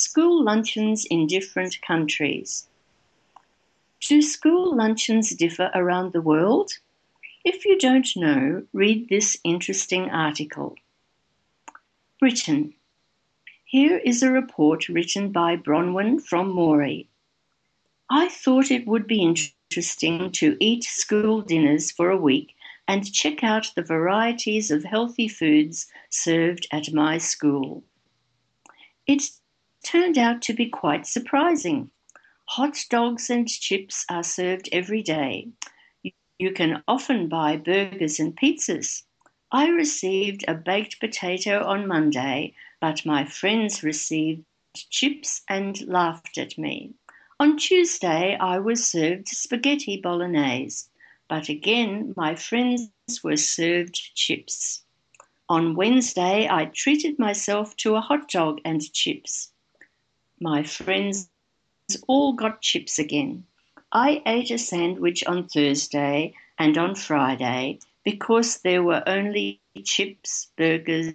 School luncheons in different countries. Do school luncheons differ around the world? If you don't know, read this interesting article. Britain. Here is a report written by Bronwyn from Moree. I thought it would be interesting to eat school dinners for a week and check out the varieties of healthy foods served at my school. It turned out to be quite surprising. Hot dogs and chips are served every day. You can often buy burgers and pizzas. I received a baked potato on Monday, but my friends received chips and laughed at me. On Tuesday, I was served spaghetti bolognese, but again, my friends were served chips. On Wednesday, I treated myself to a hot dog and chips. My friends all got chips again. I ate a sandwich on Thursday and on Friday because there were only chips, burgers,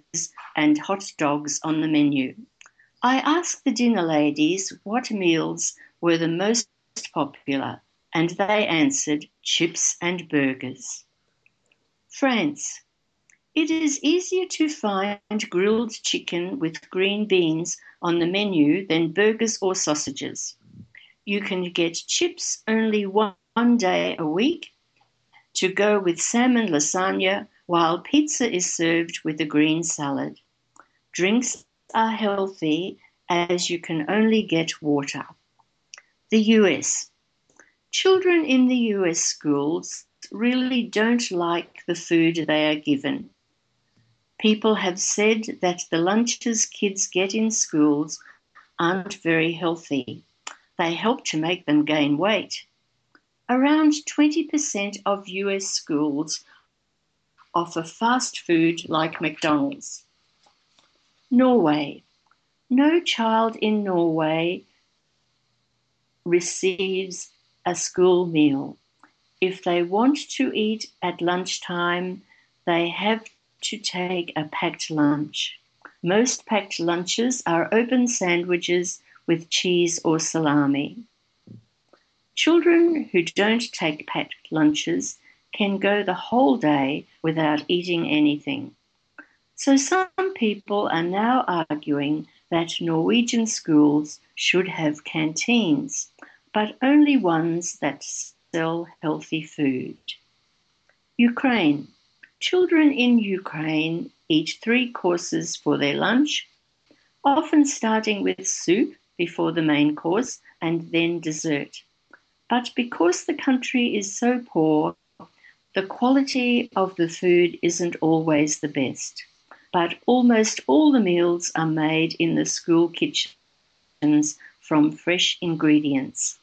and hot dogs on the menu. I asked the dinner ladies what meals were the most popular, and they answered chips and burgers. France. It is easier to find grilled chicken with green beans on the menu than burgers or sausages. You can get chips only one, day a week to go with salmon lasagna, while pizza is served with a green salad. Drinks are healthy as you can only get water. The US. Children in the US schools really don't like the food they are given. People have said that the lunches kids get in schools aren't very healthy. They help to make them gain weight. Around 20% of US schools offer fast food like McDonald's. Norway. No child in Norway receives a school meal. If they want to eat at lunchtime, they have to take a packed lunch. Most packed lunches are open sandwiches with cheese or salami. Children who don't take packed lunches can go the whole day without eating anything. So some people are now arguing that Norwegian schools should have canteens, but only ones that sell healthy food. Ukraine. Children in Ukraine eat three courses for their lunch, often starting with soup before the main course and then dessert. But because the country is so poor, the quality of the food isn't always the best. But almost all the meals are made in the school kitchens from fresh ingredients.